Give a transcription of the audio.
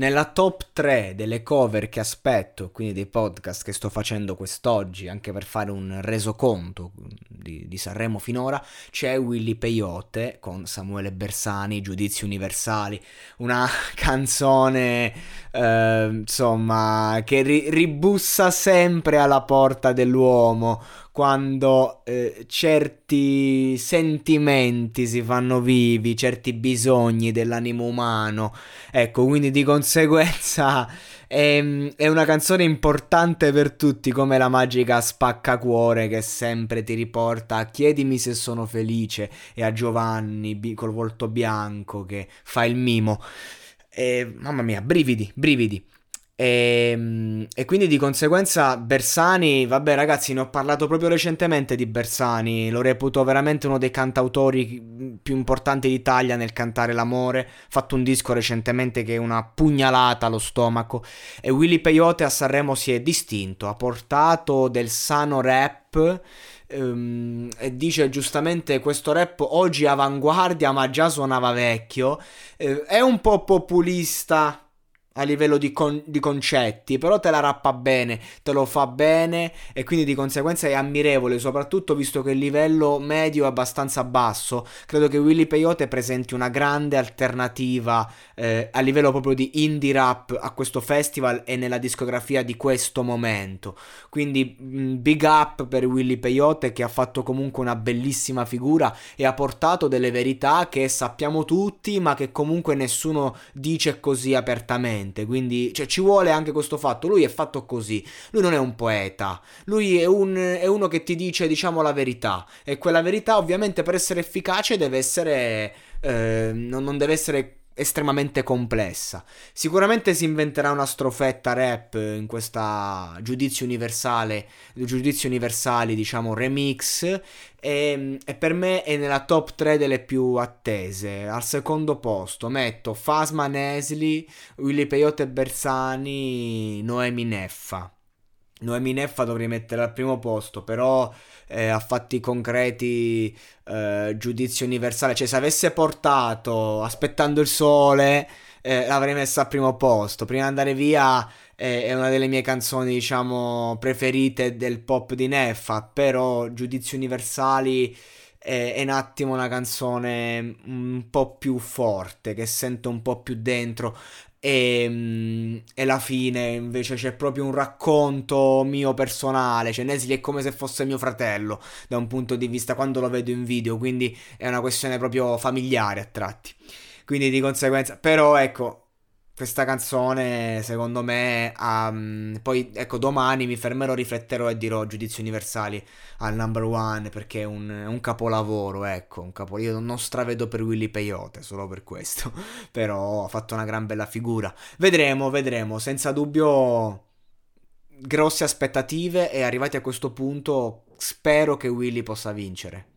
Nella top 3 delle cover che aspetto, quindi dei podcast che sto facendo quest'oggi, anche per fare un resoconto di, di Sanremo finora, c'è Willy Peyote con Samuele Bersani, Giudizi Universali, una canzone eh, insomma che ri- ribussa sempre alla porta dell'uomo quando eh, certi sentimenti si fanno vivi, certi bisogni dell'animo umano. Ecco, quindi di conseguenza è, è una canzone importante per tutti, come la magica spaccacuore che sempre ti riporta a chiedimi se sono felice e a Giovanni col volto bianco che fa il mimo. E, mamma mia, brividi, brividi. E, ehm, e, quindi di conseguenza Bersani, vabbè ragazzi, ne ho parlato proprio recentemente di Bersani, lo reputo veramente uno dei cantautori più importanti d'Italia nel cantare l'amore, ha fatto un disco recentemente che è una pugnalata allo stomaco. E Willy Peyote a Sanremo si è distinto, ha portato del sano rap Um, e dice giustamente questo rap oggi avanguardia ma già suonava vecchio uh, è un po' populista a livello di, con- di, concetti, però te la rappa bene, te lo fa bene e quindi di conseguenza è ammirevole, soprattutto visto che il livello medio è abbastanza basso. Credo che Willy Peyote presenti una grande alternativa eh, a livello proprio di indie rap a questo festival e nella discografia di questo momento. Quindi mh, big up per Willy Peyote che ha fatto comunque una bellissima figura e ha portato delle verità che sappiamo tutti, ma che comunque nessuno dice così apertamente niente. Quindi cioè, ci vuole anche questo fatto. Lui è fatto così. Lui non è un poeta. Lui è, un, è uno che ti dice, diciamo, la verità. E quella verità, ovviamente, per essere efficace, deve essere. Eh, non deve essere estremamente complessa. Sicuramente si inventerà una strofetta rap in questa giudizio universale, giudizio universali, diciamo, remix e, e, per me è nella top 3 delle più attese. Al secondo posto metto Fasma Nesli, Willy Peyote Bersani, Noemi Neffa. Noemi Neffa dovrei mettere al primo posto, però eh, a fatti concreti, eh, giudizio universale. Cioè, se avesse portato Aspettando il sole, eh, l'avrei messa al primo posto. Prima di andare via eh, è una delle mie canzoni, diciamo, preferite del pop di Neffa, però giudizio universali è, un attimo una canzone un po' più forte, che sento un po' più dentro. E, e la fine invece c'è proprio un racconto mio personale. Cioè, Nesli è come se fosse mio fratello da un punto di vista quando lo vedo in video. Quindi è una questione proprio familiare a tratti. Quindi di conseguenza, però ecco, questa canzone, secondo me, um, poi ecco, domani mi fermerò, rifletterò e dirò giudizi universali al number one perché è un, un capolavoro, ecco, un capolavoro. Io non stravedo per Willy Peyote, solo per questo, però ha fatto una gran bella figura. Vedremo, vedremo, senza dubbio grosse aspettative e arrivati a questo punto spero che Willy possa vincere.